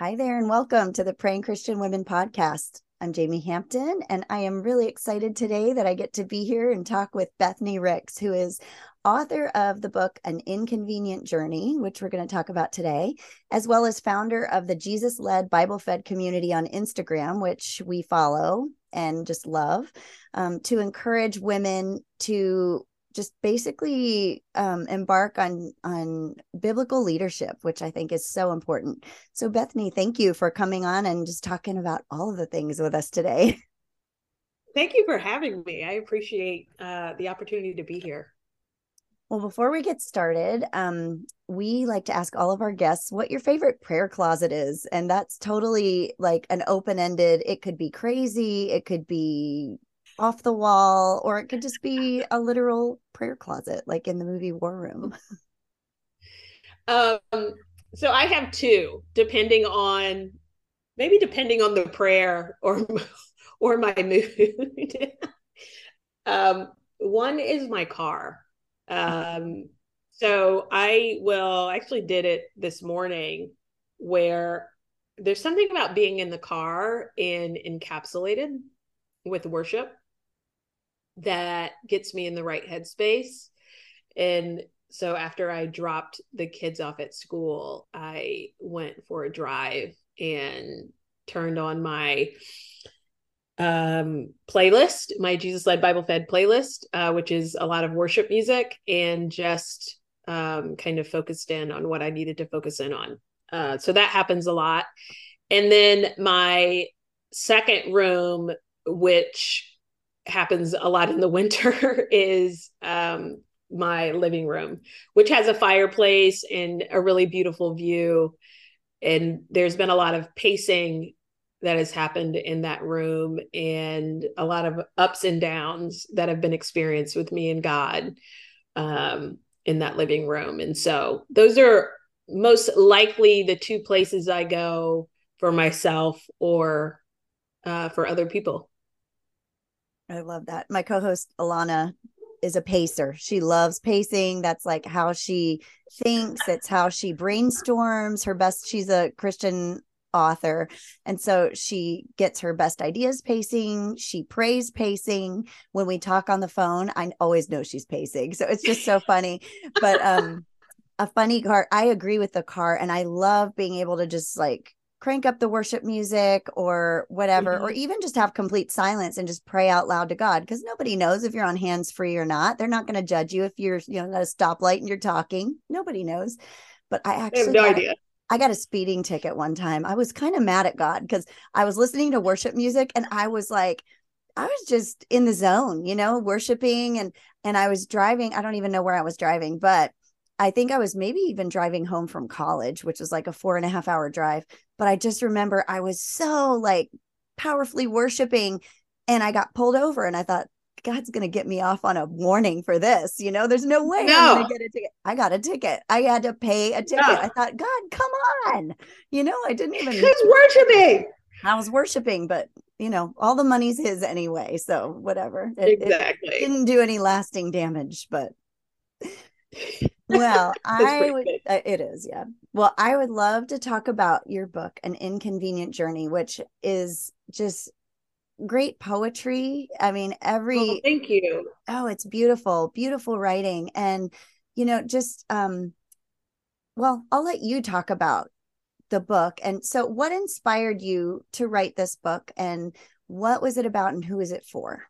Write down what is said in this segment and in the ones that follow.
Hi there, and welcome to the Praying Christian Women podcast. I'm Jamie Hampton, and I am really excited today that I get to be here and talk with Bethny Ricks, who is author of the book An Inconvenient Journey, which we're going to talk about today, as well as founder of the Jesus led Bible fed community on Instagram, which we follow and just love, um, to encourage women to just basically um, embark on on biblical leadership, which I think is so important. So, Bethny, thank you for coming on and just talking about all of the things with us today. Thank you for having me. I appreciate uh, the opportunity to be here. Well, before we get started, um, we like to ask all of our guests what your favorite prayer closet is. And that's totally like an open ended, it could be crazy, it could be off the wall, or it could just be a literal prayer closet, like in the movie War Room. Um, so I have two, depending on maybe depending on the prayer or or my mood. um, one is my car. Um, so I will actually did it this morning where there's something about being in the car and encapsulated with worship that gets me in the right headspace. And so after I dropped the kids off at school, I went for a drive and turned on my um, playlist, my Jesus led Bible fed playlist, uh, which is a lot of worship music, and just um, kind of focused in on what I needed to focus in on. Uh, so that happens a lot. And then my second room, which happens a lot in the winter is um, my living room, which has a fireplace and a really beautiful view. And there's been a lot of pacing that has happened in that room and a lot of ups and downs that have been experienced with me and God um, in that living room. And so those are most likely the two places I go for myself or uh, for other people. I love that. My co-host Alana is a pacer. She loves pacing. That's like how she thinks. It's how she brainstorms. Her best. She's a Christian author, and so she gets her best ideas pacing. She prays pacing. When we talk on the phone, I always know she's pacing. So it's just so funny. But um, a funny car. I agree with the car, and I love being able to just like crank up the worship music or whatever, mm-hmm. or even just have complete silence and just pray out loud to God because nobody knows if you're on hands free or not. They're not going to judge you if you're, you know, at a stoplight and you're talking. Nobody knows. But I actually I have no got, idea. I got a speeding ticket one time. I was kind of mad at God because I was listening to worship music and I was like, I was just in the zone, you know, worshiping and and I was driving. I don't even know where I was driving, but I think I was maybe even driving home from college, which was like a four and a half hour drive. But I just remember I was so like powerfully worshiping and I got pulled over and I thought, God's going to get me off on a warning for this. You know, there's no way no. I'm going to get a ticket. I got a ticket. I had to pay a ticket. No. I thought, God, come on. You know, I didn't even. Who's worshiping? I was worshiping, but you know, all the money's his anyway. So whatever. It, exactly. It didn't do any lasting damage, but well, I would, uh, it is, yeah. Well, I would love to talk about your book, An Inconvenient Journey, which is just great poetry. I mean, every oh, thank you. Oh, it's beautiful, beautiful writing. And, you know, just um, well, I'll let you talk about the book. And so what inspired you to write this book and what was it about and who is it for?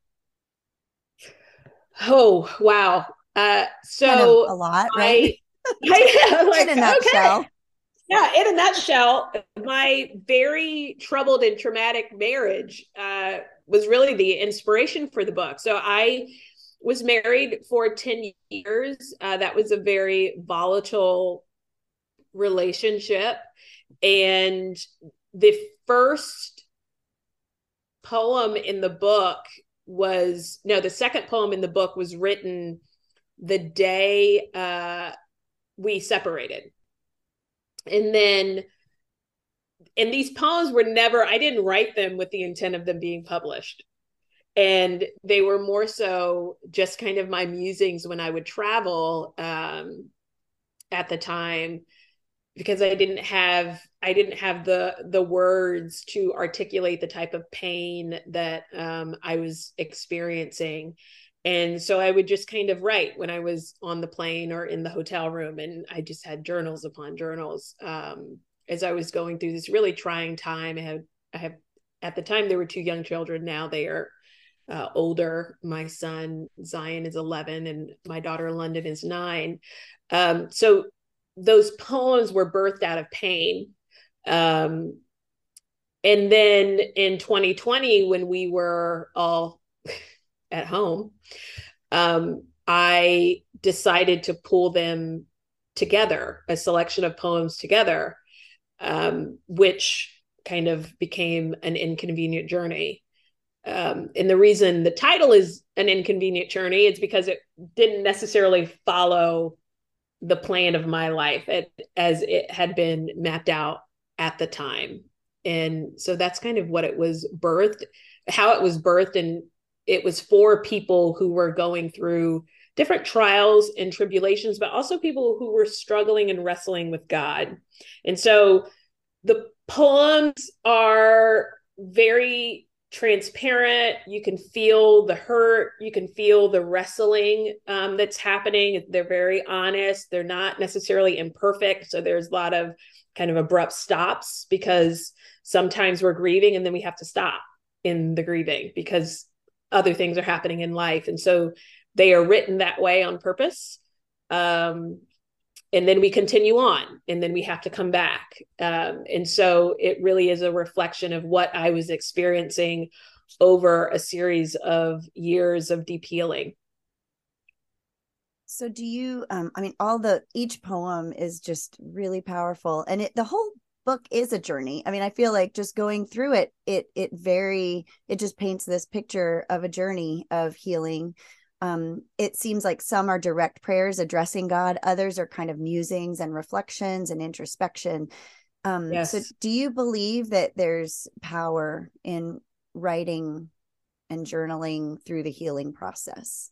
Oh, wow. Uh, so kind of a lot, right? I, I, like, in a nutshell. Okay. Yeah, in a nutshell, my very troubled and traumatic marriage uh, was really the inspiration for the book. So I was married for 10 years. Uh, that was a very volatile relationship. And the first poem in the book was no, the second poem in the book was written the day uh, we separated. And then, and these poems were never, I didn't write them with the intent of them being published. And they were more so just kind of my musings when I would travel um, at the time because I didn't have I didn't have the the words to articulate the type of pain that um, I was experiencing. And so I would just kind of write when I was on the plane or in the hotel room, and I just had journals upon journals um, as I was going through this really trying time. I had I have at the time there were two young children. Now they are uh, older. My son Zion is 11 and my daughter London is nine. Um, so those poems were birthed out of pain. Um, and then in 2020, when we were all at home, um, I decided to pull them together, a selection of poems together, um, which kind of became an inconvenient journey. Um, and the reason the title is an inconvenient journey it's because it didn't necessarily follow the plan of my life as it had been mapped out at the time. And so that's kind of what it was birthed how it was birthed and it was for people who were going through different trials and tribulations but also people who were struggling and wrestling with god. And so the poems are very transparent. You can feel the hurt. You can feel the wrestling um, that's happening. They're very honest. They're not necessarily imperfect. So there's a lot of kind of abrupt stops because sometimes we're grieving and then we have to stop in the grieving because other things are happening in life. And so they are written that way on purpose. Um, and then we continue on and then we have to come back. Um, and so it really is a reflection of what i was experiencing over a series of years of deep healing. So do you um i mean all the each poem is just really powerful. And it the whole book is a journey i mean i feel like just going through it it it very it just paints this picture of a journey of healing um, it seems like some are direct prayers addressing God, others are kind of musings and reflections and introspection. Um, yes. So, do you believe that there's power in writing and journaling through the healing process?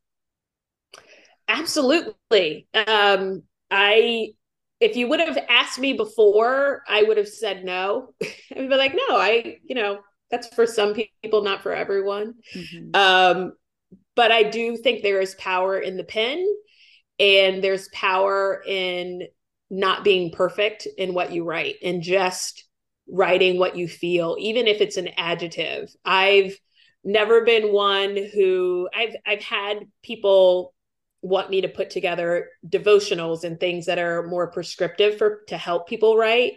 Absolutely. Um, I, if you would have asked me before, I would have said no. I would be like, no, I, you know, that's for some people, not for everyone. Mm-hmm. Um, but I do think there is power in the pen and there's power in not being perfect in what you write and just writing what you feel even if it's an adjective. I've never been one who I've I've had people want me to put together devotionals and things that are more prescriptive for to help people write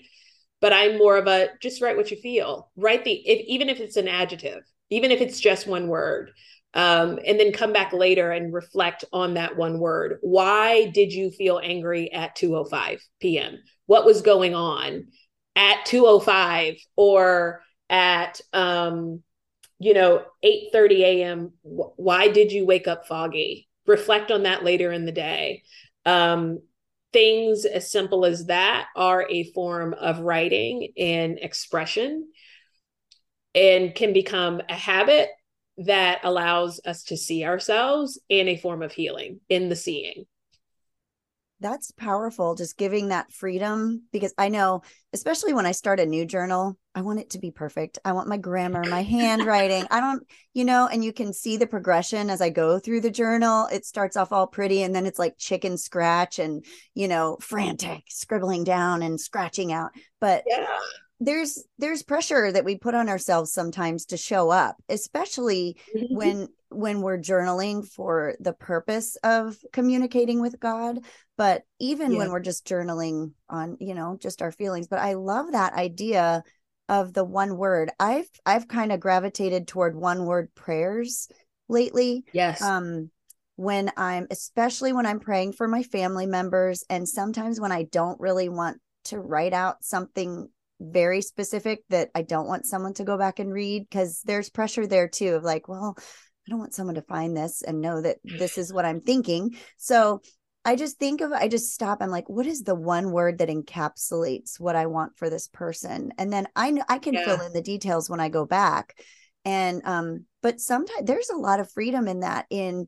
but i'm more of a just write what you feel write the if, even if it's an adjective even if it's just one word um, and then come back later and reflect on that one word. Why did you feel angry at 2:05 p.m.? What was going on at 2:05 or at um, you know 8:30 a.m.? Why did you wake up foggy? Reflect on that later in the day. Um, things as simple as that are a form of writing and expression and can become a habit that allows us to see ourselves in a form of healing in the seeing that's powerful just giving that freedom because i know especially when i start a new journal i want it to be perfect. I want my grammar my handwriting. I don't you know and you can see the progression as i go through the journal. It starts off all pretty and then it's like chicken scratch and you know frantic scribbling down and scratching out. But yeah there's there's pressure that we put on ourselves sometimes to show up especially mm-hmm. when when we're journaling for the purpose of communicating with god but even yeah. when we're just journaling on you know just our feelings but i love that idea of the one word i've i've kind of gravitated toward one word prayers lately yes um when i'm especially when i'm praying for my family members and sometimes when i don't really want to write out something very specific that I don't want someone to go back and read because there's pressure there too of like, well, I don't want someone to find this and know that this is what I'm thinking. So I just think of I just stop. I'm like, what is the one word that encapsulates what I want for this person? And then I know I can yeah. fill in the details when I go back. And um, but sometimes there's a lot of freedom in that. In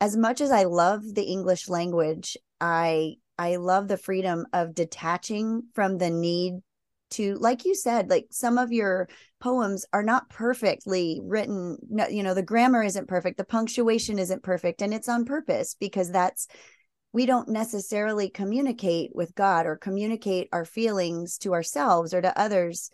as much as I love the English language, I I love the freedom of detaching from the need to like you said like some of your poems are not perfectly written you know the grammar isn't perfect the punctuation isn't perfect and it's on purpose because that's we don't necessarily communicate with god or communicate our feelings to ourselves or to others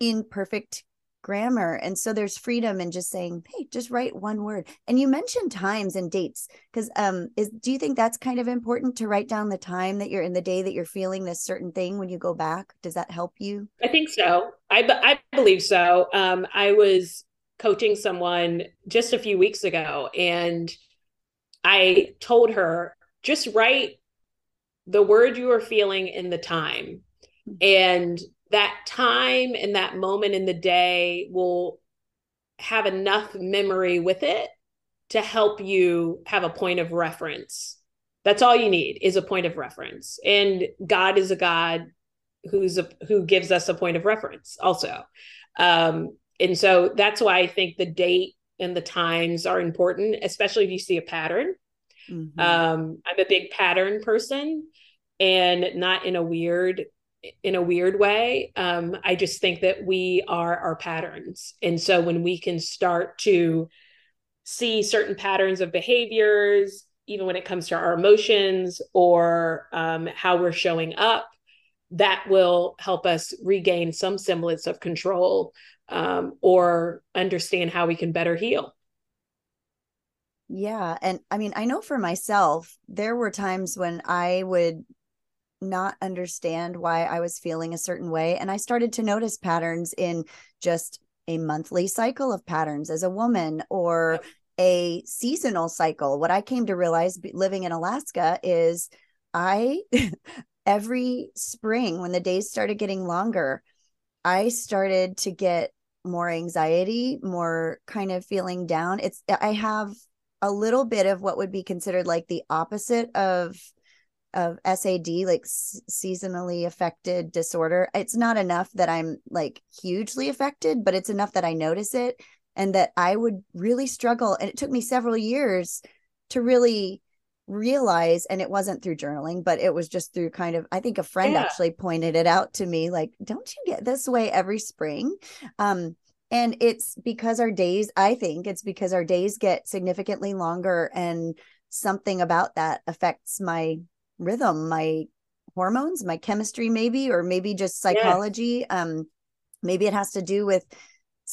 in perfect grammar. And so there's freedom in just saying hey just write one word. And you mentioned times and dates because um is do you think that's kind of important to write down the time that you're in the day that you're feeling this certain thing when you go back? Does that help you? I think so. I i believe so. Um i was coaching someone just a few weeks ago and i told her just write the word you are feeling in the time. Hmm. and that time and that moment in the day will have enough memory with it to help you have a point of reference. That's all you need is a point of reference. And God is a God who's a who gives us a point of reference also. Um, and so that's why I think the date and the times are important, especially if you see a pattern. Mm-hmm. Um, I'm a big pattern person and not in a weird in a weird way. Um, I just think that we are our patterns. And so when we can start to see certain patterns of behaviors, even when it comes to our emotions or um, how we're showing up, that will help us regain some semblance of control um, or understand how we can better heal. Yeah. And I mean, I know for myself, there were times when I would not understand why I was feeling a certain way. And I started to notice patterns in just a monthly cycle of patterns as a woman or a seasonal cycle. What I came to realize living in Alaska is I, every spring, when the days started getting longer, I started to get more anxiety, more kind of feeling down. It's, I have a little bit of what would be considered like the opposite of of SAD, like s- seasonally affected disorder. It's not enough that I'm like hugely affected, but it's enough that I notice it and that I would really struggle. And it took me several years to really realize, and it wasn't through journaling, but it was just through kind of, I think a friend yeah. actually pointed it out to me like, don't you get this way every spring? Um, and it's because our days, I think it's because our days get significantly longer and something about that affects my rhythm, my hormones, my chemistry, maybe, or maybe just psychology. Um, maybe it has to do with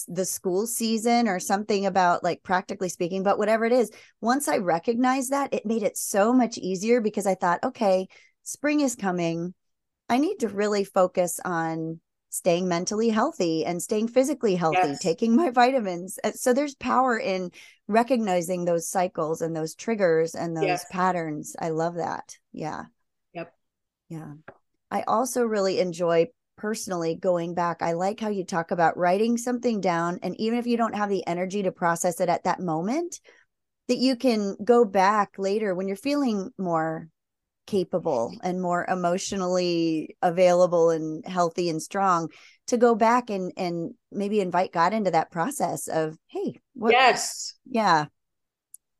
the school season or something about like practically speaking but whatever it is once i recognized that it made it so much easier because i thought okay spring is coming i need to really focus on staying mentally healthy and staying physically healthy yes. taking my vitamins so there's power in recognizing those cycles and those triggers and those yes. patterns. I love that. Yeah. Yep. Yeah. I also really enjoy personally going back. I like how you talk about writing something down. And even if you don't have the energy to process it at that moment, that you can go back later when you're feeling more capable and more emotionally available and healthy and strong to go back and and maybe invite God into that process of hey what, yes. Yeah.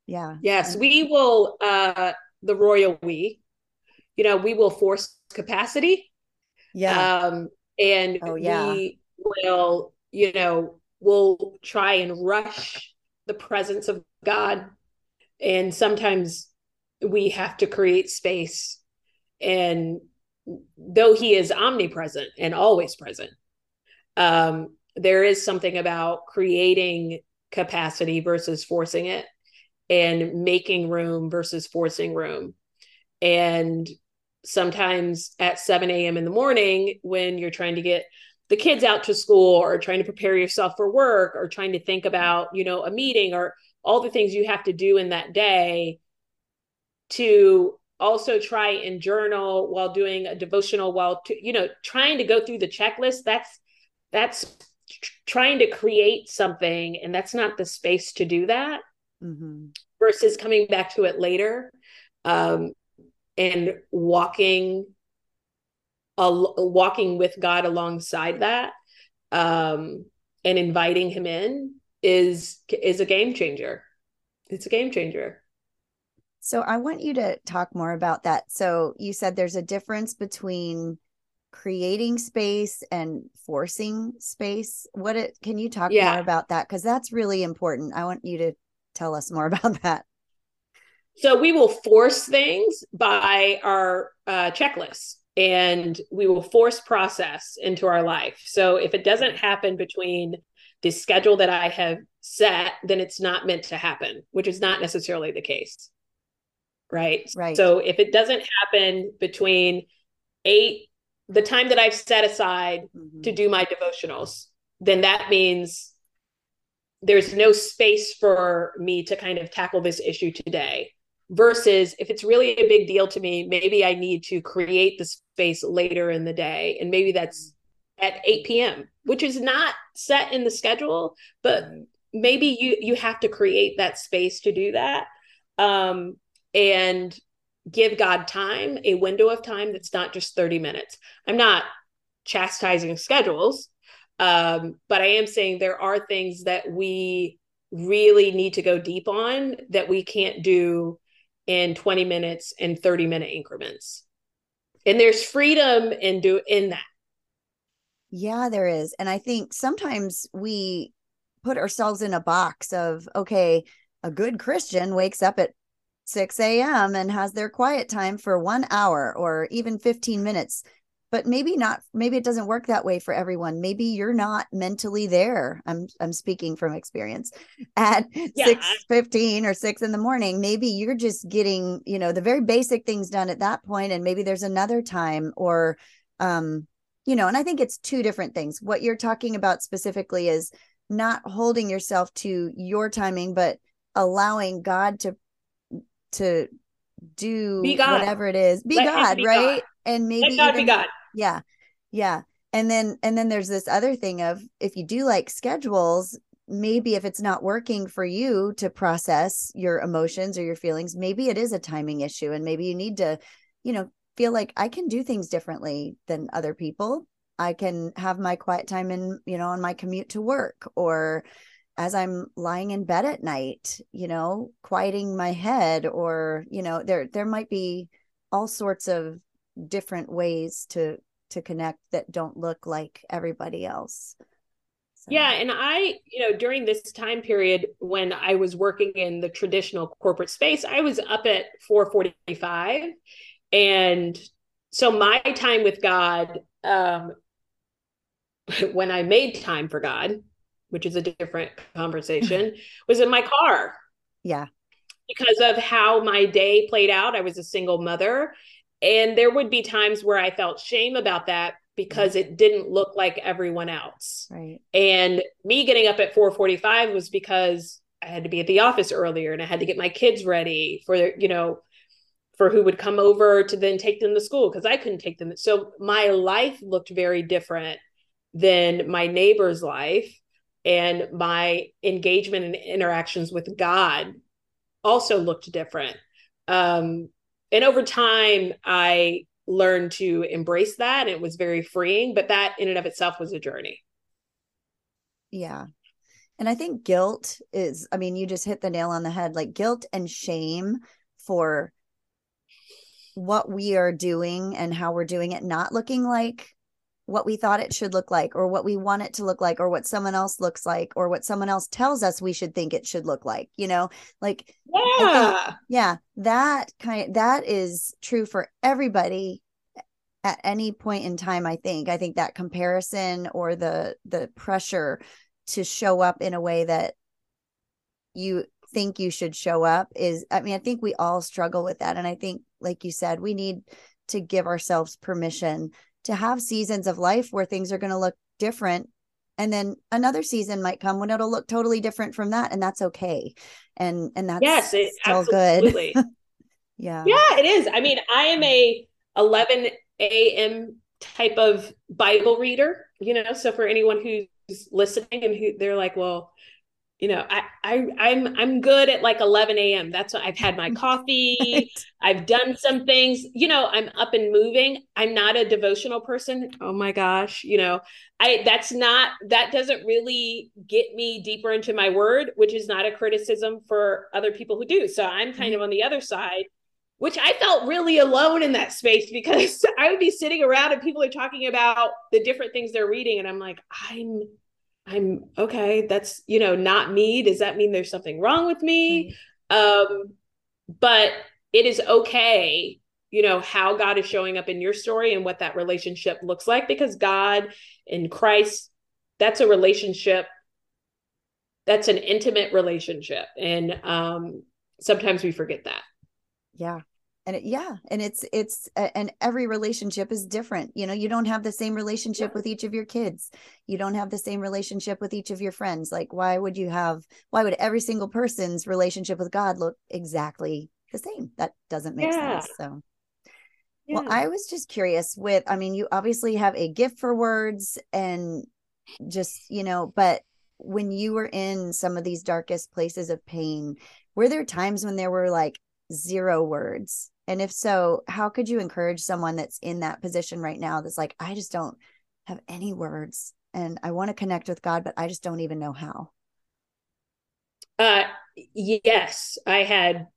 Yeah. Yes we will uh the royal we you know we will force capacity. Yeah. Um and oh, yeah. we will you know we'll try and rush the presence of God. And sometimes we have to create space. And though he is omnipresent and always present um, there is something about creating capacity versus forcing it and making room versus forcing room. And sometimes at 7 a.m in the morning when you're trying to get the kids out to school or trying to prepare yourself for work or trying to think about you know a meeting or all the things you have to do in that day to also try and journal while doing a devotional while to, you know trying to go through the checklist that's that's trying to create something and that's not the space to do that mm-hmm. versus coming back to it later um, and walking uh, walking with god alongside that um, and inviting him in is is a game changer it's a game changer so I want you to talk more about that. So you said there's a difference between creating space and forcing space what it can you talk Yeah. more about that because that's really important i want you to tell us more about that So we will force things by our uh, checklists and we will force process into our life. So if it doesn't happen between the schedule that I have set, then it's not meant to happen, which is not necessarily the case. Right. Right. So if it doesn't happen between eight, the time that I've set aside Mhm. to do my devotionals, then that means there's no space for me to kind of tackle this issue today. Versus if it's really a big deal to me, maybe I need to create the space later in the day. And maybe that's at 8 p.m., which is not set in the schedule, but maybe you you have to create that space to do that. Um, and give God time, a window of time that's not just 30 minutes. I'm not chastising schedules, um, but I am saying there are things that we really need to go deep on that we can't do in 20 minutes and 30 minute increments. And there's freedom in do in that. Yeah, there is. And I think sometimes we put ourselves in a box of, okay, a good Christian wakes up at 6 a.m. and has their quiet time for one hour or even 15 minutes. But maybe not, maybe it doesn't work that way for everyone. Maybe you're not mentally there. I'm I'm speaking from experience at Yeah, six fifteen or six in the morning. Maybe you're just getting, you know, the very basic things done at that point, and maybe there's another time or um you know, and I think it's two different things. What you're talking about specifically is not holding yourself to your timing, but allowing God to to do whatever it is. Be Let God, be right? God. And maybe Let God even, be God. yeah. Yeah. And then and then there's this other thing of if you do like schedules, maybe if it's not working for you to process your emotions or your feelings, maybe it is a timing issue and maybe you need to, you know, feel like I can do things differently than other people. I can have my quiet time in, you know, on my commute to work or as I'm lying in bed at night, you know, quieting my head or, you know, there there might be all sorts of different ways to to connect that don't look like everybody else. So, Yeah, and I, you know, during this time period when I was working in the traditional corporate space, I was up at 4:45 and so my time with God um when I made time for God, which is a different conversation, was in my car yeah. because of how my day played out. I was a single mother, and there would be times where I felt shame about that because it didn't look like everyone else. Right. And me getting up at 4:45 was because I had to be at the office earlier and I had to get my kids ready for you know for who would come over to then take them to school because I couldn't take them. So my life looked very different than my neighbor's life and my engagement and interactions with God also looked different. Um, and over time, I learned to embrace that. It was very freeing, but that in and of itself was a journey. Yeah. And I think guilt is, I mean, you just hit the nail on the head like guilt and shame for what we are doing and how we're doing it, not looking like what we thought it should look like, or what we want it to look like, or what someone else looks like, or what someone else tells us we should think it should look like, you know, like, Yeah. yeah, that kind of, that is true for everybody at any point in time i think i think that comparison or the the pressure to show up in a way that you think you should show up is i mean i think we all struggle with that and i think like you said we need to give ourselves permission to have seasons of life where things are going to look different and then another season might come when it'll look totally different from that and that's okay and and that's Yes, it, still good yeah yeah, it is. I mean, I am a 11 a.m. type of Bible reader, you know. So for anyone who's listening and who they're like, well, you know, I, I I'm I'm good at like 11 a.m. That's when I've had my coffee. Right. I've done some things, you know, I'm up and moving. I'm not a devotional person. Oh my gosh, you know, I that's not that doesn't really get me deeper into my word, which is not a criticism for other people who do. So I'm kind of mm-hmm. on the other side which I felt really alone in that space because I would be sitting around and people are talking about the different things they're reading. And I'm like, I'm, I'm okay. That's, you know, not me. Does that mean there's something wrong with me? Right. Um, but it is okay, you know, how God is showing up in your story and what that relationship looks like because God in Christ, that's a relationship. That's an intimate relationship. And um, sometimes we forget that. Yeah and it, yeah and it's it's and every relationship is different you know you don't have the same relationship yeah. with each of your kids you don't have the same relationship with each of your friends like why would you have why would every single person's relationship with god look exactly the same that doesn't make yeah. sense so yeah. well i was just curious with i mean you obviously have a gift for words and just you know but when you were in some of these darkest places of pain were there times when there were like zero words? And if so, how could you encourage someone that's in that position right now that's like, I just don't have any words and I want to connect with God, but I just don't even know how? Uh, yes, I had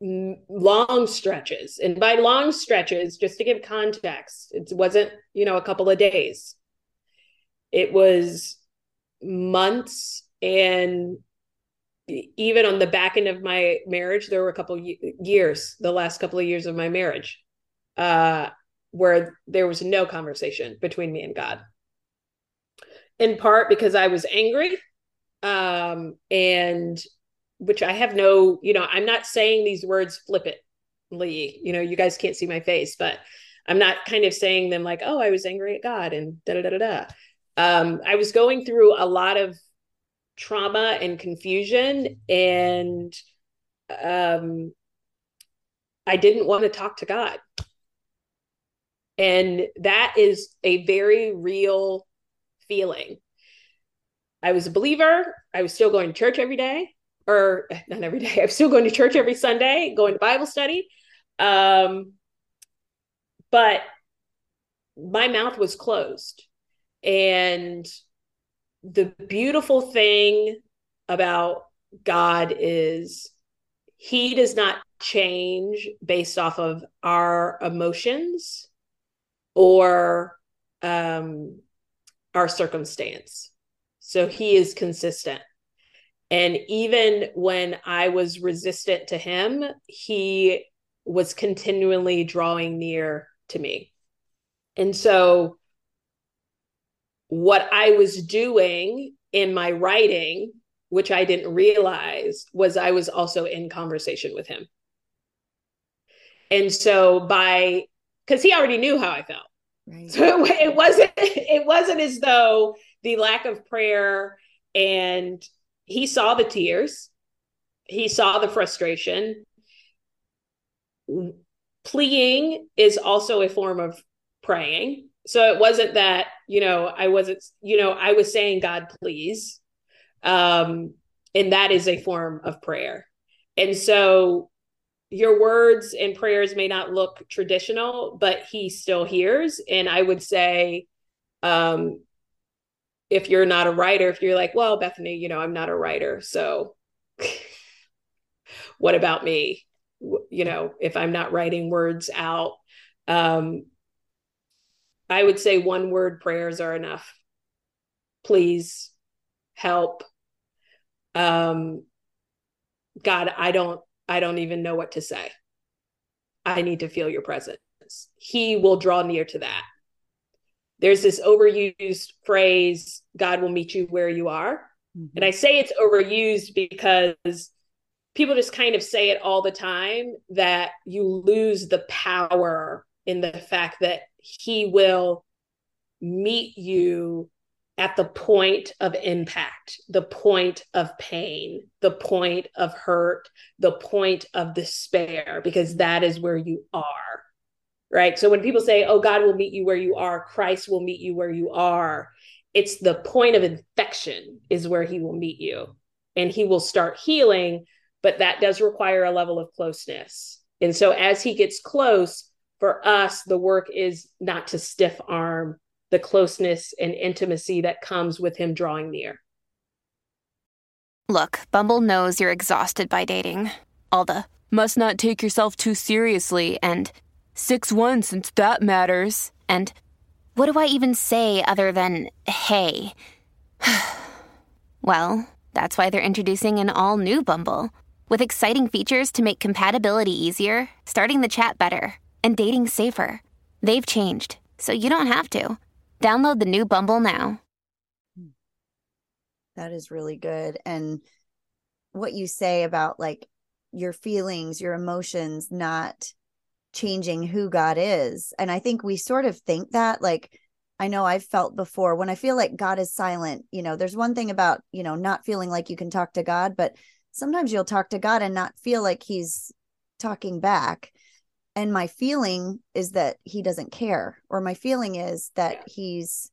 long stretches. And by long stretches, just to give context, it wasn't, you know, a couple of days. It was months and even on the back end of my marriage, there were a couple years, the last couple of years of my marriage, uh, where there was no conversation between me and God. In part because I was angry, um, and which I have no, you know, I'm not saying these words flippantly. You know, you guys can't see my face, but I'm not kind of saying them like, "Oh, I was angry at God," and da da da da da. Um, I was going through a lot of trauma and confusion and um I didn't want to talk to God. And that is a very real feeling. I was a believer. I was still going to church every day, or not every day. I was still going to church every Sunday, going to Bible study. Um, but my mouth was closed. And the beautiful thing about God is he does not change based off of our emotions or um, our circumstance. So he is consistent. And even when I was resistant to him, he was continually drawing near to me. And so what I was doing in my writing, which I didn't realize, was I was also in conversation with him. And so by because he already knew how I felt. Right. So it, it wasn't it wasn't as though the lack of prayer and he saw the tears, he saw the frustration. Pleading is also a form of praying so it wasn't that you know i wasn't you know i was saying god please um and that is a form of prayer. And so your words and prayers may not look traditional but he still hears. And i would say um if you're not a writer if you're like well bethny you know i'm not a writer so what about me? You know if i'm not writing words out um I would say one word prayers are enough. Please help. Um, God, I don't, I don't even know what to say. I need to feel your presence. He will draw near to that. There's this overused phrase, God will meet you where you are. Mm-hmm. And I say it's overused because people just kind of say it all the time that you lose the power in the fact that he will meet you at the point of impact, the point of pain, the point of hurt, the point of despair, because that is where you are. Right. So when people say, oh, God will meet you where you are, Christ will meet you where you are, it's the point of infection is where he will meet you and he will start healing. But that does require a level of closeness. And so as he gets close, for us, the work is not to stiff arm the closeness and intimacy that comes with him drawing near. Look, Bumble knows you're exhausted by dating. All the must not take yourself too seriously, and 6 1 since that matters, and what do I even say other than hey? well, that's why they're introducing an all new Bumble with exciting features to make compatibility easier, starting the chat better, and dating safer. They've changed, so you don't have to. Download the new Bumble now. That is really good. And what you say about like your feelings, your emotions not changing who God is. And I think we sort of think that like I know I've felt before when I feel like God is silent, you know, there's one thing about, you know, not feeling like you can talk to God, but sometimes you'll talk to God and not feel like he's talking back. And my feeling is that he doesn't care, or my feeling is that he's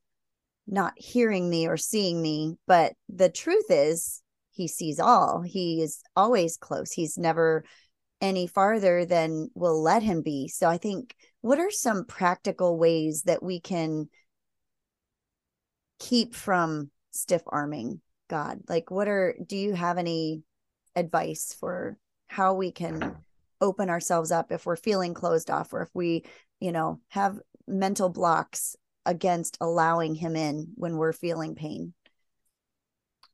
not hearing me or seeing me. But the truth is, he sees all. He is always close. He's never any farther than we'll let him be. So I think, what are some practical ways that we can keep from stiff arming God? Like, what are, do you have any advice for how we can open ourselves up if we're feeling closed off or if we, you know, have mental blocks against allowing him in when we're feeling pain?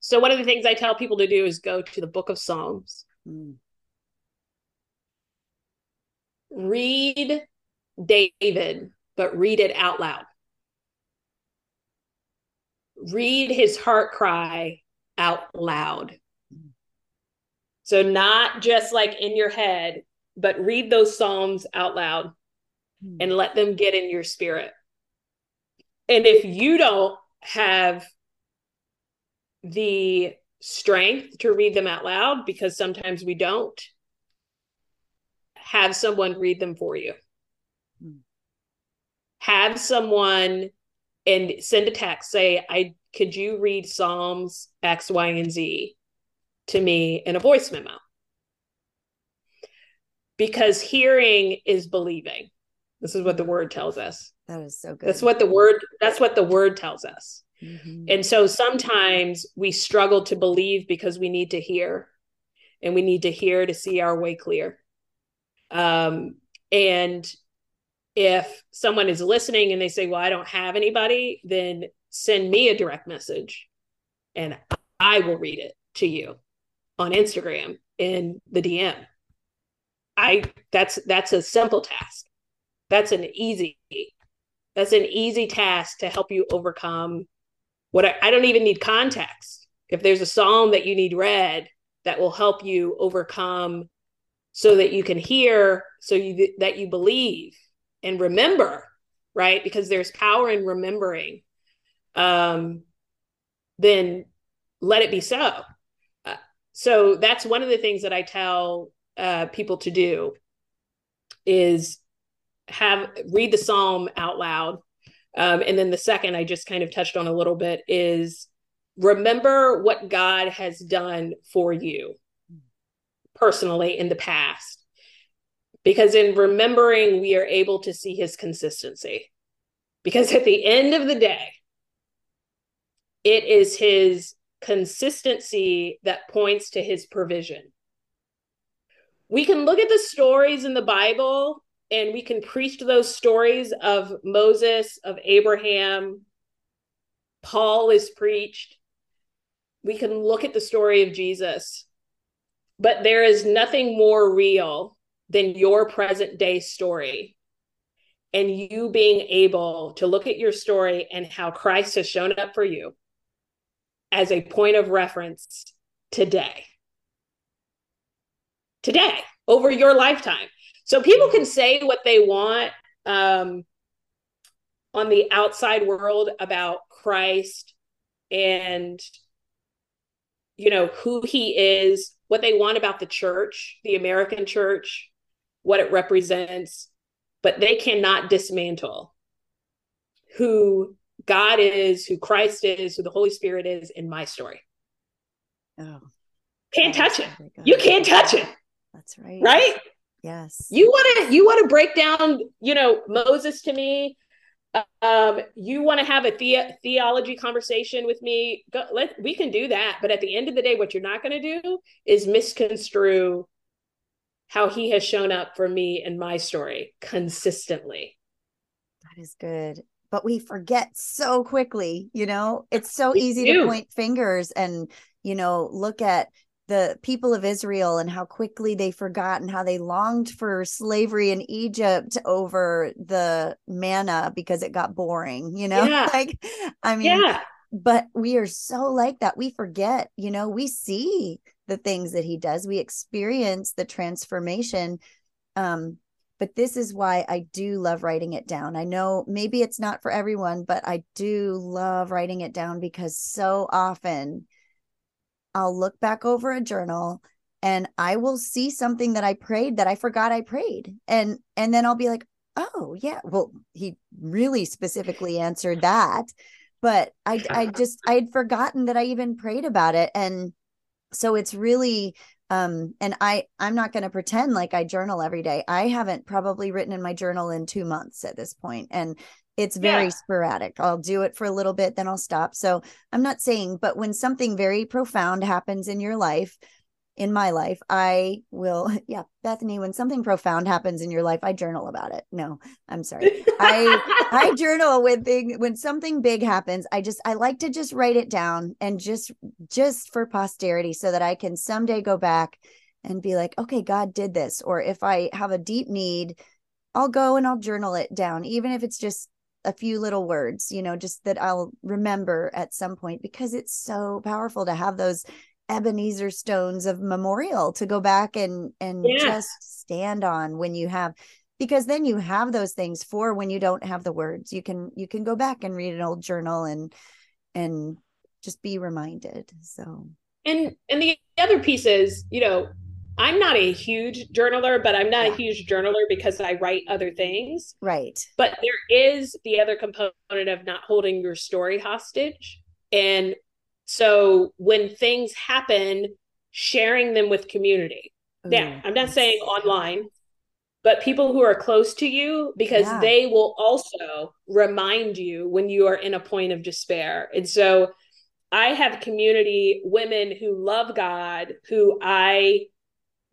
So, one of the things I tell people to do is go to the book of Psalms. Mm. Read David, but read it out loud. Read his heart cry out loud. So, not just like in your head, but read those Psalms out loud hmm. and let them get in your spirit. And if you don't have the strength to read them out loud, because sometimes we don't, have someone read them for you. Hmm. Have someone and send a text, say, I could you read Psalms X, Y, and Z? to me in a voice memo. Because hearing is believing. This is what the word tells us. That is so good. That's what the word that's what the word tells us. Mm-hmm. And so sometimes we struggle to believe because we need to hear and we need to hear to see our way clear. Um, and if someone is listening and they say, Well, I don't have anybody, then send me a direct message and I will read it to you on Instagram in the DM. I that's that's a simple task. That's an easy that's an easy task to help you overcome what I, I don't even need context. If there's a psalm that you need read that will help you overcome so that you can hear so you that you believe and remember, right? Because there's power in remembering. Um then let it be so so that's one of the things that I tell uh, people to do is have read the psalm out loud. Um, and then the second I just kind of touched on a little bit is remember what God has done for you personally in the past. Because in remembering, we are able to see his consistency. Because at the end of the day, it is his consistency that points to his provision. We can look at the stories in the Bible and we can preach those stories of Moses, of Abraham. Paul is preached. We can look at the story of Jesus. But there is nothing more real than your present day story and you being able to look at your story and how Christ has shown up for you as a point of reference today. Today, over your lifetime. So people can say what they want um, on the outside world about Christ and, you know, who he is, what they want about the church, the American church, what it represents, but they cannot dismantle who God is, who Christ is, who the Holy Spirit is in my story. Oh, can't touch it. You can't touch it. That's right. Right? Yes. You want to you want to break down, you know, Moses to me. Um, you want to have a the- theology conversation with me? Go, let we can do that. But at the end of the day, what you're not going to do is misconstrue how he has shown up for me in my story consistently. That is good. But we forget so quickly, you know, it's so we easy do. to point fingers and, you know, look at the people of Israel and how quickly they forgot and how they longed for slavery in Egypt over the manna because it got boring, you know? Yeah. like, I mean, yeah. but we are so like that. We forget, you know, we see the things that he does, we experience the transformation. Um, but this is why I do love writing it down. I know maybe it's not for everyone, but I do love writing it down because so often I'll look back over a journal and I will see something that I prayed that I forgot I prayed. And and then I'll be like, "Oh, yeah, well, he really specifically answered that." But I I just I had forgotten that I even prayed about it and so it's really um and i i'm not going to pretend like i journal every day i haven't probably written in my journal in 2 months at this point and it's very yeah. sporadic. I'll do it for a little bit, then I'll stop. So I'm not saying, but when something very profound happens in your life, in my life, I will, yeah, Bethny, when something profound happens in your life, I journal about it. No, I'm sorry. I I journal when thing when something big happens, I just I like to just write it down and just just for posterity so that I can someday go back and be like, okay, God did this. Or if I have a deep need, I'll go and I'll journal it down, even if it's just a few little words, you know, just that I'll remember at some point because it's so powerful to have those Ebenezer stones of memorial to go back and and yeah. just stand on when you have because then you have those things for when you don't have the words. You can you can go back and read an old journal and and just be reminded. So and and the other piece is, you know, I'm not a huge journaler, but I'm not yeah. a huge journaler because I write other things. Right. But there is the other component of not holding your story hostage. And so when things happen, sharing them with community. Ooh, yeah, I'm not saying online, but people who are close to you because yeah. they will also remind you when you are in a point of despair. And so I have community women who love God who I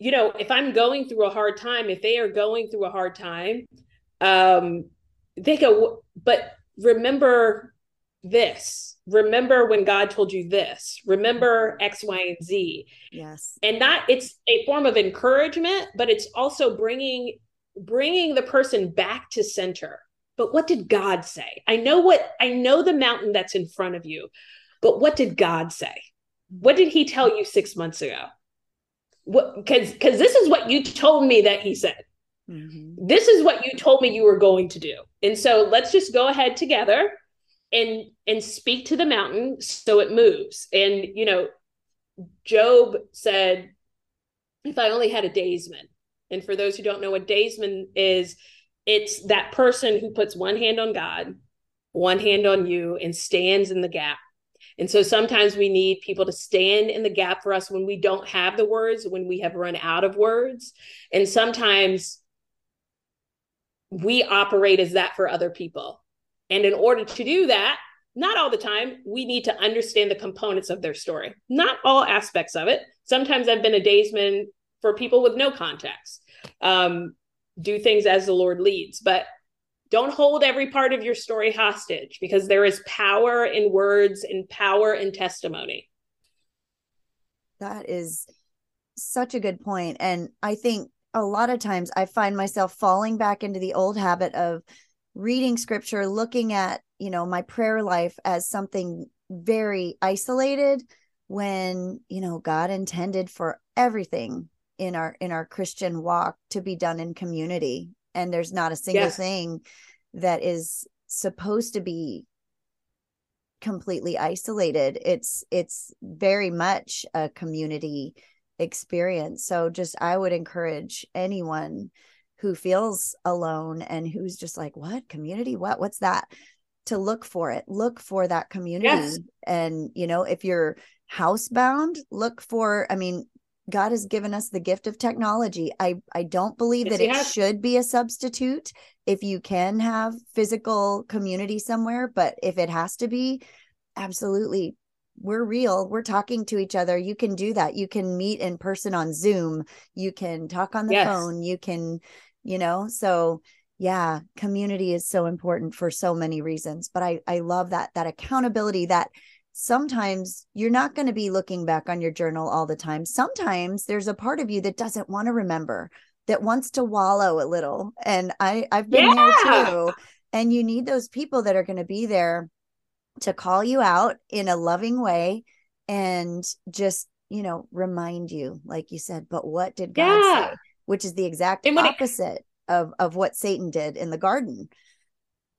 you know, if I'm going through a hard time, if they are going through a hard time, um, they go, but remember this. Remember when God told you this. Remember X, Y, and Z. Yes. And that it's a form of encouragement, but it's also bringing bringing the person back to center. But what did God say? I know what I know the mountain that's in front of you, but what did God say? What did He tell you six months ago? what because because this is what you told me that he said mm-hmm. this is what you told me you were going to do and so let's just go ahead together and and speak to the mountain so it moves and you know job said if i only had a daysman and for those who don't know what daysman is it's that person who puts one hand on god one hand on you and stands in the gap and so sometimes we need people to stand in the gap for us when we don't have the words, when we have run out of words. And sometimes we operate as that for other people. And in order to do that, not all the time, we need to understand the components of their story, not all aspects of it. Sometimes I've been a daysman for people with no context. Um, do things as the Lord leads. But don't hold every part of your story hostage because there is power in words and power in testimony. That is such a good point. And I think a lot of times I find myself falling back into the old habit of reading scripture, looking at, you know, my prayer life as something very isolated when, you know, God intended for everything in our in our Christian walk to be done in community. And there's not a single yes. thing that is supposed to be completely isolated. It's it's very much a community experience. So just i would encourage anyone who feels alone and who's just like what? Community? What? What's that? to look for it. Look for that community. Yes. and you know if you're housebound look for i mean God has given us the gift of technology. I I don't believe yes, that it should be a substitute if you can have physical community somewhere, but if it has to be, absolutely. We're real. We're talking to each other. You can do that. You can meet in person on zoom. You can talk on the yes. phone. You can you know so yeah community is so important for so many reasons but i i love that that accountability that sometimes you're not going to be looking back on your journal all the time sometimes there's a part of you that doesn't want to remember that wants to wallow a little and i i've been yeah. there too and you need those people that are going to be there to call you out in a loving way and just you know remind you like you said but what did god yeah. say which is the exact opposite it, of of what satan did in the garden.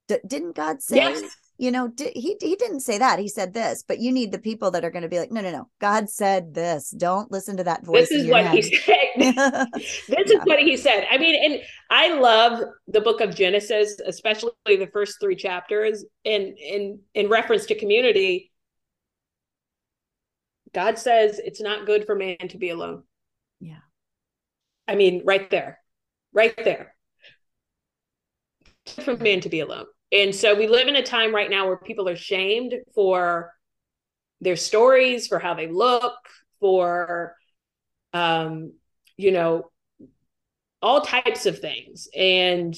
D- didn't god say yes. you know di- he he didn't say that. He said this but you need the people that are going to be like no no no. God said this. Don't listen to that voice this is what head. he said. This yeah. is what he said. I mean and i love the book of genesis especially the first three chapters in in in reference to community. God says it's not good for man to be alone i mean right there right there for men to be alone and so we live in a time right now where people are shamed for their stories for how they look for um you know, all types of things and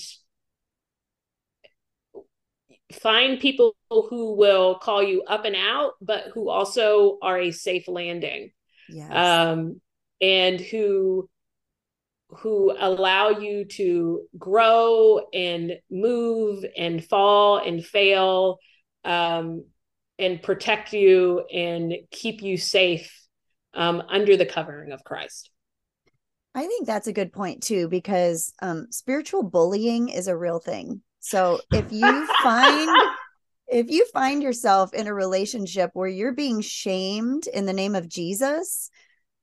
find people who will call you up and out, but who also are a safe landing. Yes. Um, and who who allow you to grow and move and fall and fail um, and protect you and keep you safe um, under the covering of Christ. I think that's a good point too, because um, spiritual bullying is a real thing. So if you find if you find yourself in a relationship where you're being shamed in the name of Jesus,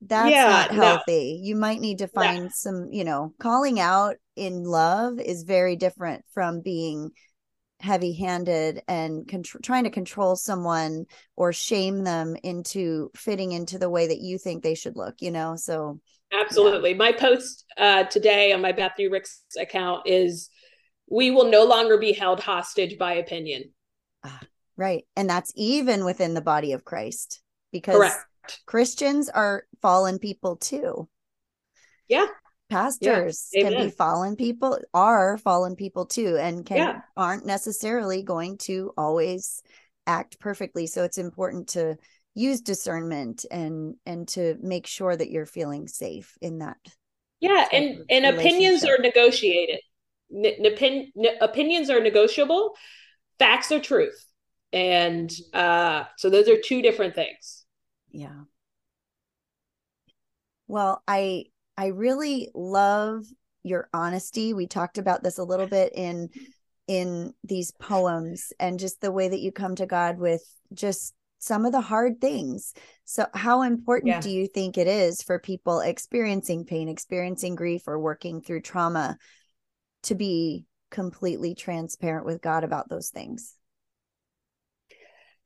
that's yeah, not healthy. No. You might need to find yeah. some, you know, calling out in love is very different from being heavy handed and trying to control someone or shame them into fitting into the way that you think they should look, you know? So Absolutely. Yeah. My post uh, today on my Bethny Ricks account is we will no longer be held hostage by opinion. Ah, right. And that's even within the body of Christ because Correct. Christians are fallen people too. Yeah. Pastors yeah. can be fallen people, are fallen people too, and can yeah. aren't necessarily going to always act perfectly. So it's important to use discernment and and to make sure that you're feeling safe in that yeah and and opinions are negotiated N- opinions are negotiable facts are truth and uh so those are two different things yeah well i i really love your honesty we talked about this a little bit in in these poems and just the way that you come to god with just some of the hard things. So, how important yeah. do you think it is for people experiencing pain, experiencing grief, or working through trauma to be completely transparent with God about those things?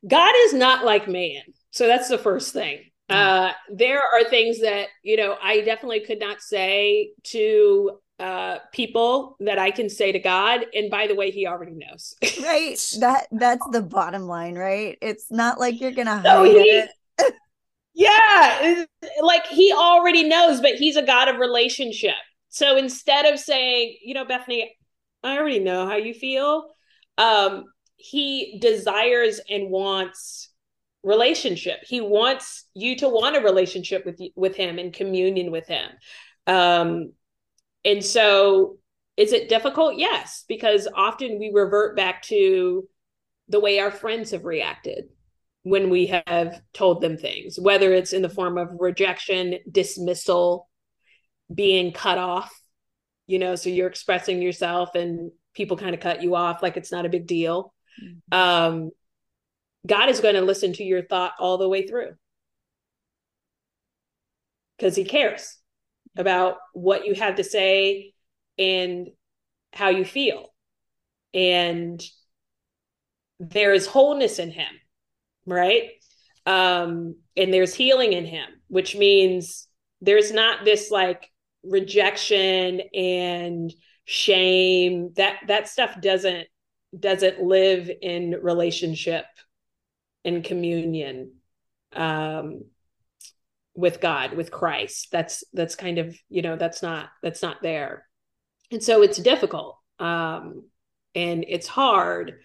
God is not like man. So, that's the first thing. Uh, there are things that, you know, I definitely could not say to uh people that I can say to God and by the way he already knows. right. That that's the bottom line, right? It's not like you're going to hide he, it. yeah, like he already knows but he's a god of relationship. So instead of saying, you know Bethny, I already know how you feel, um he desires and wants relationship. He wants you to want a relationship with with him and communion with him. Um and so is it difficult? Yes, because often we revert back to the way our friends have reacted when we have told them things, whether it's in the form of rejection, dismissal, being cut off, you know, so you're expressing yourself and people kind of cut you off like it's not a big deal. Mm-hmm. Um, God is going to listen to your thought all the way through because he cares about what you have to say and how you feel. And there is wholeness in him, right? Um, and there's healing in him, which means there's not this like rejection and shame that that stuff doesn't doesn't live in relationship and communion um with God, with Christ. That's that's kind of, you know, that's not that's not there. And so it's difficult. Um and it's hard,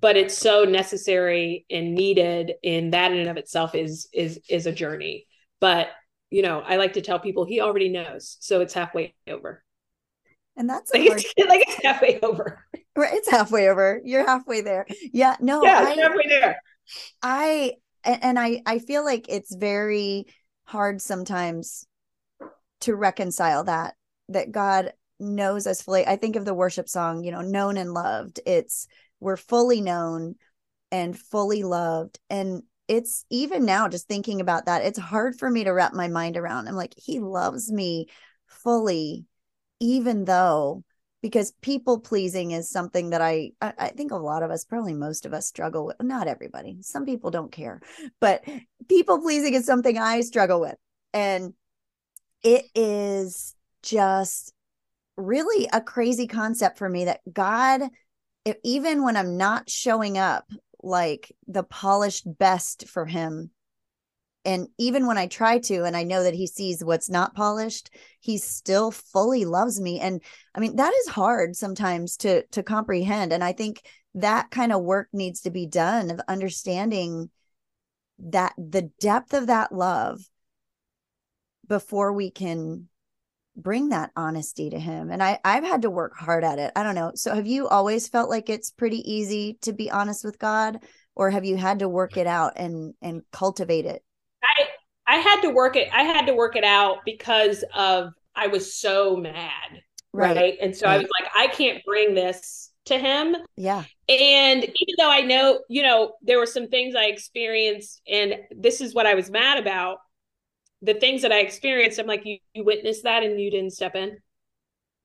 but it's so necessary and needed and that in and of itself is is is a journey. But, you know, I like to tell people he already knows. So it's halfway over. And that's like, it's, like it's halfway over. Right, it's halfway over. You're halfway there. Yeah, no. Yeah, I, halfway there. I and, and I I feel like it's very hard sometimes to reconcile that that God knows us fully. I think of the worship song, you know, known and loved. It's we're fully known and fully loved. And it's even now just thinking about that, it's hard for me to wrap my mind around. I'm like, he loves me fully, even though because people pleasing is something that I, I think a lot of us probably most of us struggle with. Not everybody some people don't care but people pleasing is something i struggle with. And it is just really a crazy concept for me that god if, even when i'm not showing up like the polished best for him and even when i try to and i know that he sees what's not polished he still fully loves me. And i mean that is hard sometimes to to comprehend. And i think that kind of work needs to be done of understanding that the depth of that love before we can bring that honesty to him. And i i've had to work hard at it. I don't know. So have you always felt like it's pretty easy to be honest with god or have you had to work it out and and cultivate it I I had to work it. I had to work it out because of I was so mad, right? right? And so right. I was like, I can't bring this to him. Yeah. And even though I know, you know, there were some things I experienced, and this is what I was mad about. The things that I experienced, I'm like, you, you witnessed that and you didn't step in.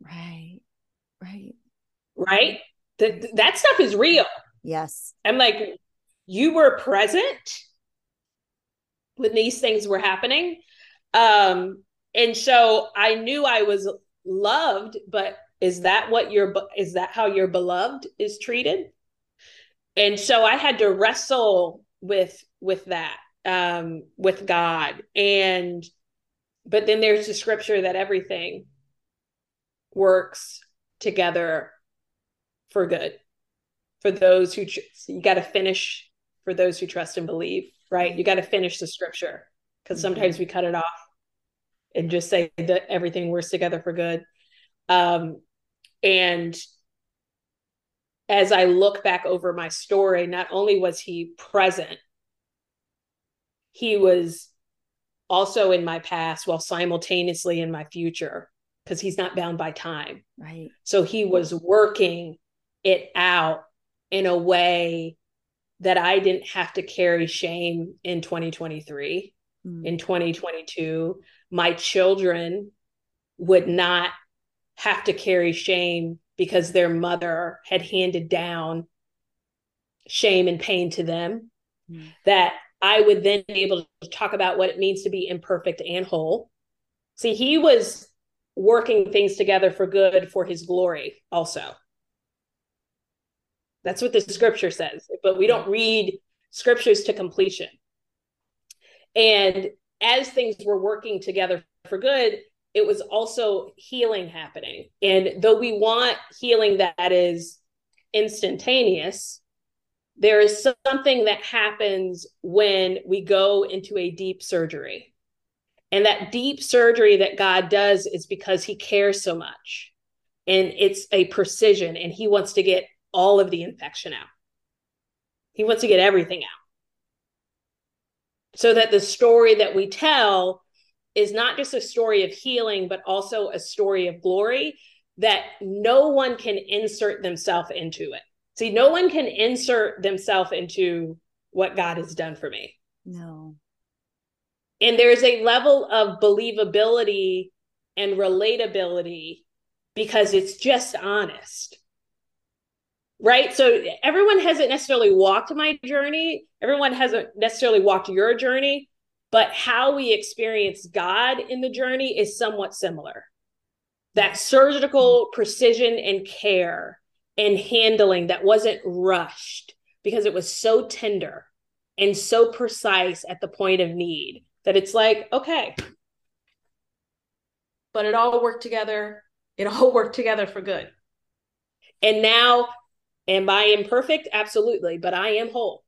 Right. Right. Right. That that stuff is real. Yes. I'm like, you were present when these things were happening. Um, and so I knew I was loved, but is that what your is that how your beloved is treated? And so I had to wrestle with with that um with God and but then there's the scripture that everything works together for good for those who you got to finish for those who trust and believe right? You got to finish the scripture because mm-hmm. sometimes we cut it off and just say that everything works together for good. Um, and as I look back over my story, not only was he present, he was also in my past while simultaneously in my future because he's not bound by time. Right. So he was working it out in a way that I didn't have to carry shame in 2023. Mm. In 2022, my children would not have to carry shame because their mother had handed down shame and pain to them. Mm. That I would then be able to talk about what it means to be imperfect and whole. See, he was working things together for good for his glory also. That's what the scripture says, but we don't read scriptures to completion. And as things were working together for good, it was also healing happening. And though we want healing that is instantaneous, there is something that happens when we go into a deep surgery. And that deep surgery that God does is because he cares so much. And it's a precision, and he wants to get all of the infection out. He wants to get everything out. So that the story that we tell is not just a story of healing, but also a story of glory that no one can insert themselves into it. See, no one can insert themselves into what God has done for me. No. And there's a level of believability and relatability because it's just honest right so everyone hasn't necessarily walked my journey everyone hasn't necessarily walked your journey but how we experience god in the journey is somewhat similar that surgical precision and care and handling that wasn't rushed because it was so tender and so precise at the point of need that it's like, okay, but it all worked together. It all worked together for good. And now, am I imperfect? Absolutely, but I am whole,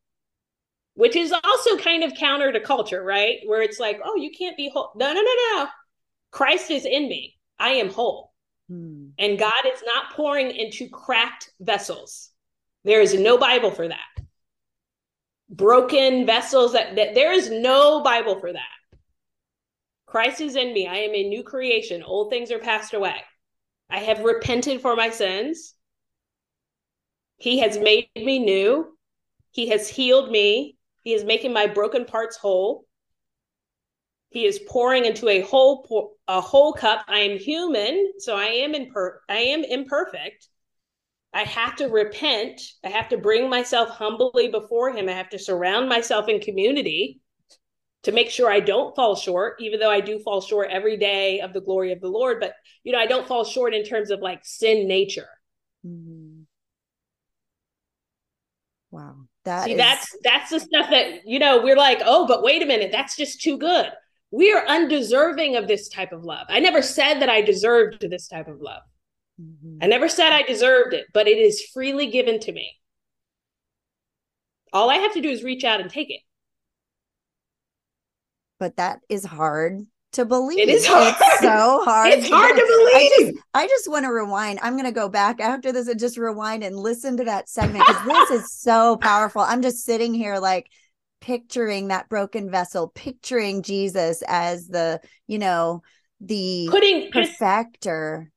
which is also kind of counter to culture, right? Where it's like, oh, you can't be whole. No, no, no, no. Christ is in me. I am whole. Hmm. And God is not pouring into cracked vessels. There is no Bible for that. Broken vessels that, that there is no Bible for that. Christ is in me. I am a new creation. Old things are passed away. I have repented for my sins. He has made me new. He has healed me. He is making my broken parts whole. He is pouring into a whole a whole cup. I am human, so I am imper- I am imperfect. I have to repent. I have to bring myself humbly before him. I have to surround myself in community to make sure I don't fall short, even though I do fall short every day of the glory of the Lord. But, you know, I don't fall short in terms of like sin nature. Mm-hmm. Wow. That See, is... that's that's the stuff that, you know, we're like, oh, but wait a minute, that's just too good. We are undeserving of this type of love. I never said that I deserved this type of love. Mm-hmm. I never said I deserved it, but it is freely given to me. All I have to do is reach out and take it but that is hard to believe. It is hard. It's so hard. It's hard to believe. I just, I just want to rewind. I'm going to go back after this and just rewind and listen to that segment because this is so powerful. I'm just sitting here like picturing that broken vessel, picturing Jesus as the, you know, the putting perfecter.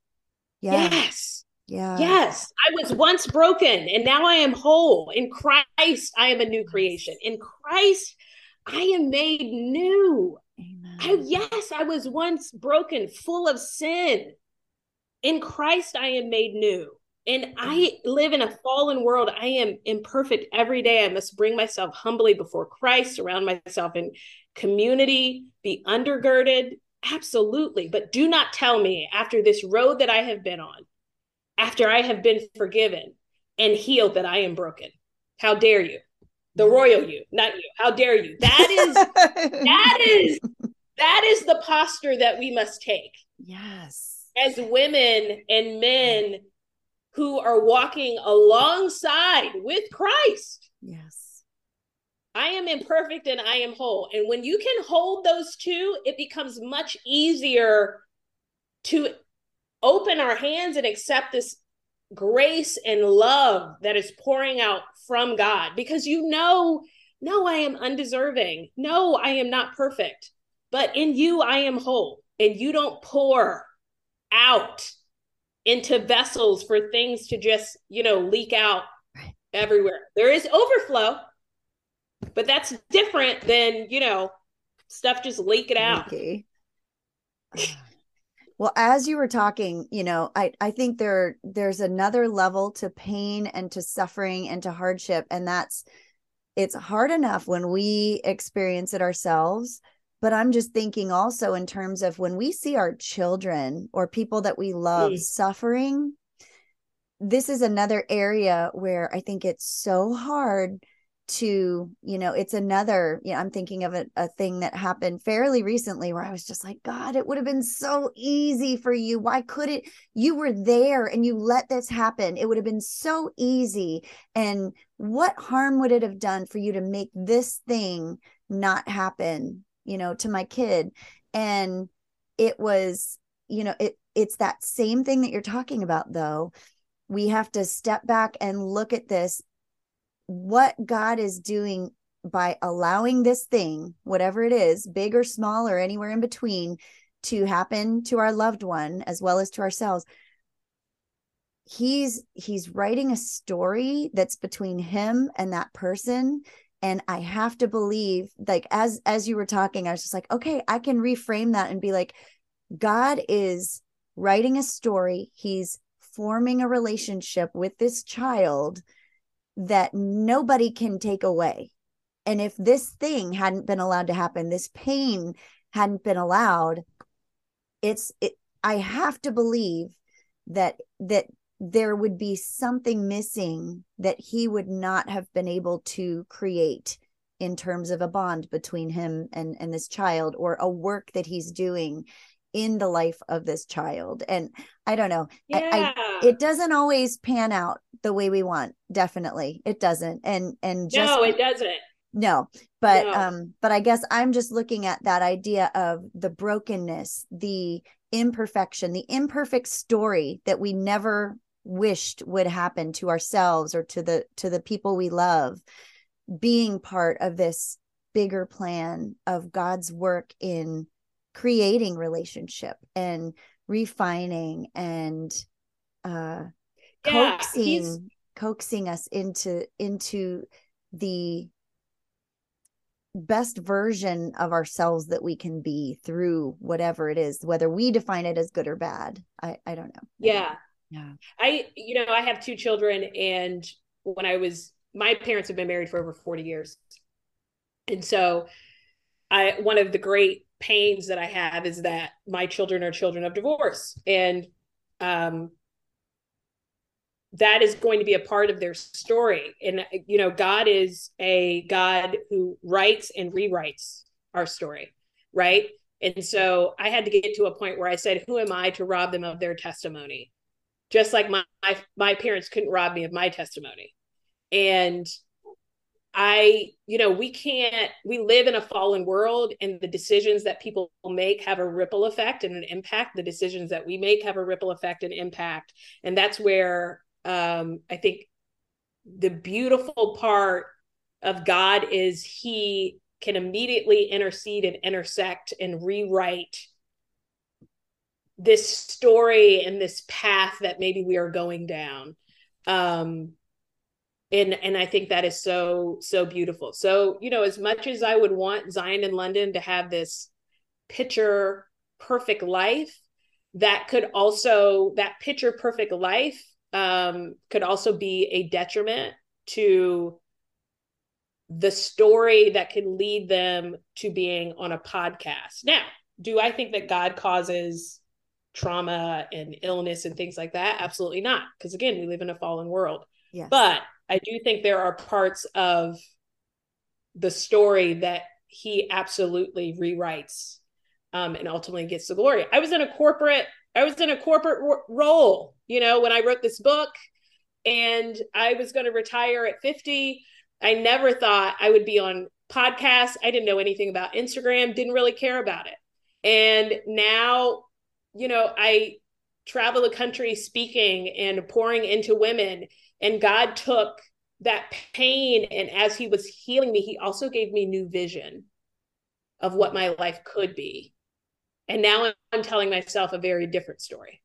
Yeah. Yes. Yeah. Yes. I was once broken and now I am whole. In Christ, I am a new creation. In Christ, I am made new. Amen. I, yes, I was once broken, full of sin. In Christ, I am made new. And I live in a fallen world. I am imperfect every day. I must bring myself humbly before Christ, surround myself in community, be undergirded. Absolutely. But do not tell me after this road that I have been on, after I have been forgiven and healed, that I am broken. How dare you? The royal you, not you. How dare you? That is that is that is the posture that we must take. Yes. As women and men who are walking alongside with Christ. Yes. I am imperfect and I am whole. And when you can hold those two, it becomes much easier to open our hands and accept this grace and love that is pouring out from God because you know, no, I am undeserving. No, I am not perfect, but in you, I am whole. And you don't pour out into vessels for things to just, you know, leak out everywhere. There is overflow, but that's different than, you know, stuff just leaking out. Okay. Well, as you were talking, you know, I I think there there's another level to pain and to suffering and to hardship and that's it's hard enough when we experience it ourselves, but I'm just thinking also in terms of when we see our children or people that we love mm. suffering, this is another area where I think it's so hard to you know it's another you know i'm thinking of a, a thing that happened fairly recently where i was just like god it would have been so easy for you. Why could it you were there and you let this happen? It would have been so easy. And what harm would it have done for you to make this thing not happen you know to my kid? And it was you know it it's that same thing that you're talking about though. We have to step back and look at this what God is doing by allowing this thing, whatever it is, big or small or anywhere in between, to happen to our loved one as well as to ourselves he's he's writing a story that's between him and that person. And i have to believe like as as you were talking i was just like okay i can reframe that and be like god is writing a story. He's forming a relationship with this child that nobody can take away. And if this thing hadn't been allowed to happen, this pain hadn't been allowed, it's it I have to believe that that there would be something missing that he would not have been able to create in terms of a bond between him and and this child or a work that he's doing in the life of this child and i don't know yeah. I, I, it doesn't always pan out the way we want definitely it doesn't and and just no it doesn't no but No. um but i guess i'm just looking at that idea of the brokenness the imperfection the imperfect story that we never wished would happen to ourselves or to the to the people we love being part of this bigger plan of god's work in creating relationship and refining and uh Yeah, he's- coaxing coaxing us into into the best version of ourselves that we can be through whatever it is whether we define it as good or bad. I i don't know. Yeah. yeah. I, you know, I have two children, and when I was, my parents have been married for over 40 years. And so, I, one of the great pains that I have is that my children are children of divorce. And, um, that is going to be a part of their story. And, you know, God is a God who writes and rewrites our story, right? And so I had to get to a point where I said, Who am I to rob them of their testimony? just like my, my my parents couldn't rob me of my testimony and i you know we can't we live in a fallen world and the decisions that people make have a ripple effect and an impact. The decisions that we make have a ripple effect and impact. And that's where um i think the beautiful part of god is he can immediately intercede and intersect and rewrite this story and this path that maybe we are going down. Um and and i think that is so so beautiful so you know as much as i would want zion and london to have this picture perfect life that could also that picture perfect life um could also be a detriment to the story that can lead them to being on a podcast now do i think that god causes trauma and illness and things like that? Absolutely not. Because again, we live in a fallen world. yes But I do think there are parts of the story that he absolutely rewrites um, and ultimately gets the glory. I was in a corporate, I was in a corporate ro- role, you know, when I wrote this book and I was going to retire at 50. I never thought I would be on podcasts. I didn't know anything about Instagram, didn't really care about it. And now you know, I travel the country speaking and pouring into women. And God took that pain. And as He was healing me, He also gave me new vision of what my life could be. And now I'm telling myself a very different story.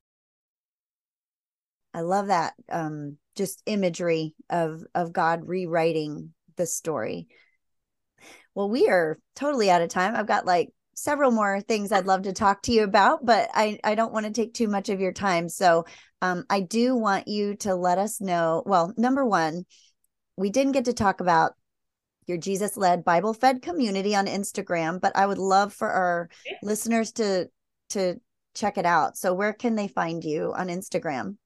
i love that um just imagery of of god rewriting the story well we are totally out of time i've got like several more things I'd love to talk to you about, but I, I don't want to take too much of your time. So um, I do want you to let us know. Well, number one, we didn't get to talk about your Jesus led Bible fed community on Instagram, but I would love for our Yeah. listeners to to check it out. So where can they find you on Instagram?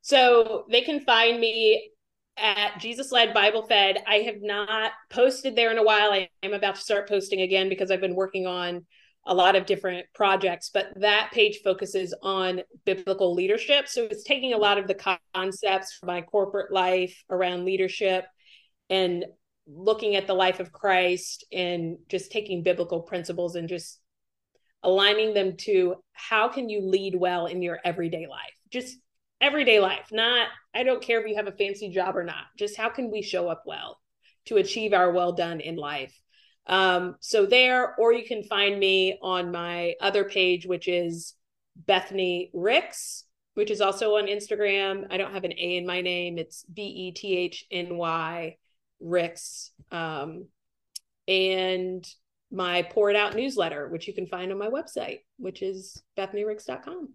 So they can find me at Jesus Led Bible Fed. I have not posted there in a while. I am about to start posting again because I've been working on a lot of different projects, but that page focuses on biblical leadership. So it's taking a lot of the concepts from my corporate life around leadership and looking at the life of Christ and just taking biblical principles and just aligning them to how can you lead well in your everyday life? Just everyday life, not I don't care if you have a fancy job or not. Just how can we show up well to achieve our well done in life? Um, so there, or you can find me on my other page, which is Bethny Ricks, which is also on Instagram. I don't have an A in my name. It's B E T H N Y Ricks. Um, and my Pour It Out newsletter, which you can find on my website, which is bethnyricks.com.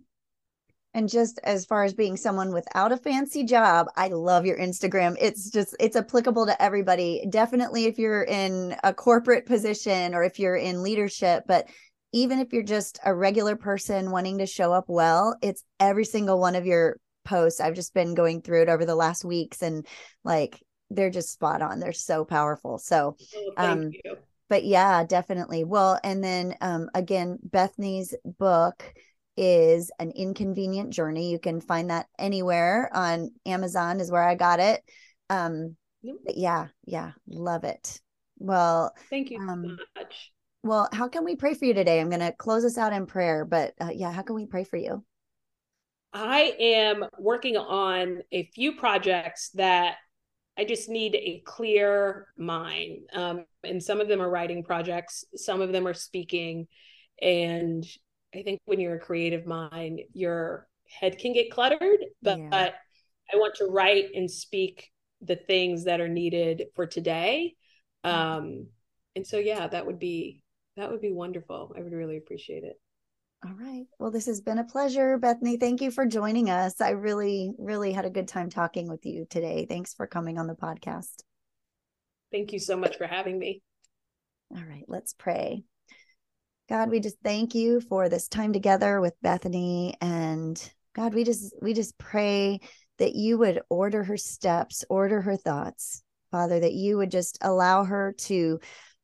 And just as far as being someone without a fancy job, I love your Instagram. It's just, it's applicable to everybody. Definitely if you're in a corporate position or if you're in leadership, but even if you're just a regular person wanting to show up well, it's every single one of your posts. I've just been going through it over the last weeks and like they're just spot on. They're so powerful. So, oh, um, you. but yeah, definitely. Well, and then um, again, Bethny's book is an inconvenient journey. You can find that anywhere on Amazon is where I got it. Um, yeah, yeah, love it. Well, thank you um, so much. Well, how can we pray for you today? I'm going to close us out in prayer, but uh, yeah, how can we pray for you? I am working on a few projects that I just need a clear mind. Um, and some of them are writing projects, some of them are speaking. And I think when you're a creative mind, your head can get cluttered, but, yeah. but I want to write and speak the things that are needed for today. Um, and so, yeah, that would be that would be wonderful. I would really appreciate it. All right. Well, this has been a pleasure, Bethny. Thank you for joining us. I really, really had a good time talking with you today. Thanks for coming on the podcast. Thank you so much for having me. All right, let's pray. God, we just thank you for this time together with Bethny and God, we just we just pray that you would order her steps, order her thoughts. Father, that you would just allow her to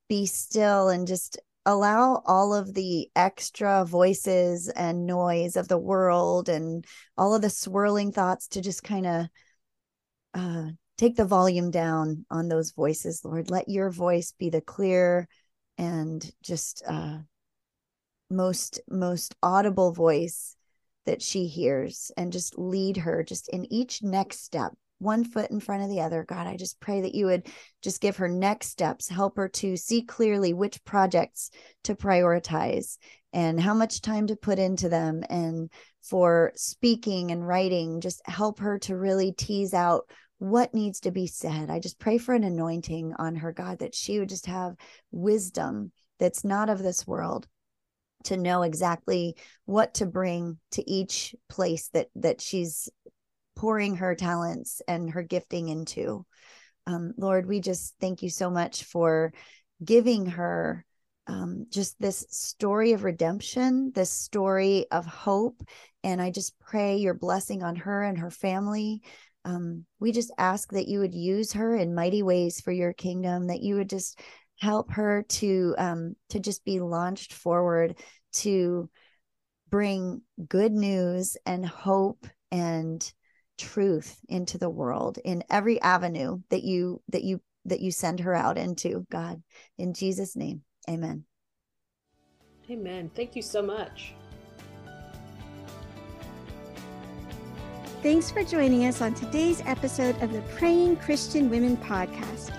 be still and just allow all of the extra voices and noise of the world and all of the swirling thoughts to just kind of uh, take the volume down on those voices, Lord. Let your voice be the clear and just uh, most most audible voice that she hears, and just lead her just in each next step one foot in front of the other. God, I just pray that you would just give her next steps, help her to see clearly which projects to prioritize and how much time to put into them. And for speaking and writing, just help her to really tease out what needs to be said. I just pray for an anointing on her, God, that she would just have wisdom that's not of this world to know exactly what to bring to each place that that she's pouring her talents and her gifting into. Um, Lord, we just thank you so much for giving her um, just this story of redemption, this story of hope. And I just pray your blessing on her and her family. Um, we just ask that you would use her in mighty ways for your kingdom, that you would just help her to um, to just be launched forward to bring good news and hope and truth into the world in every avenue that you that you that you send her out into god. In jesus name amen. Amen. Thank you so much. Thanks for joining us on today's episode of the praying christian women podcast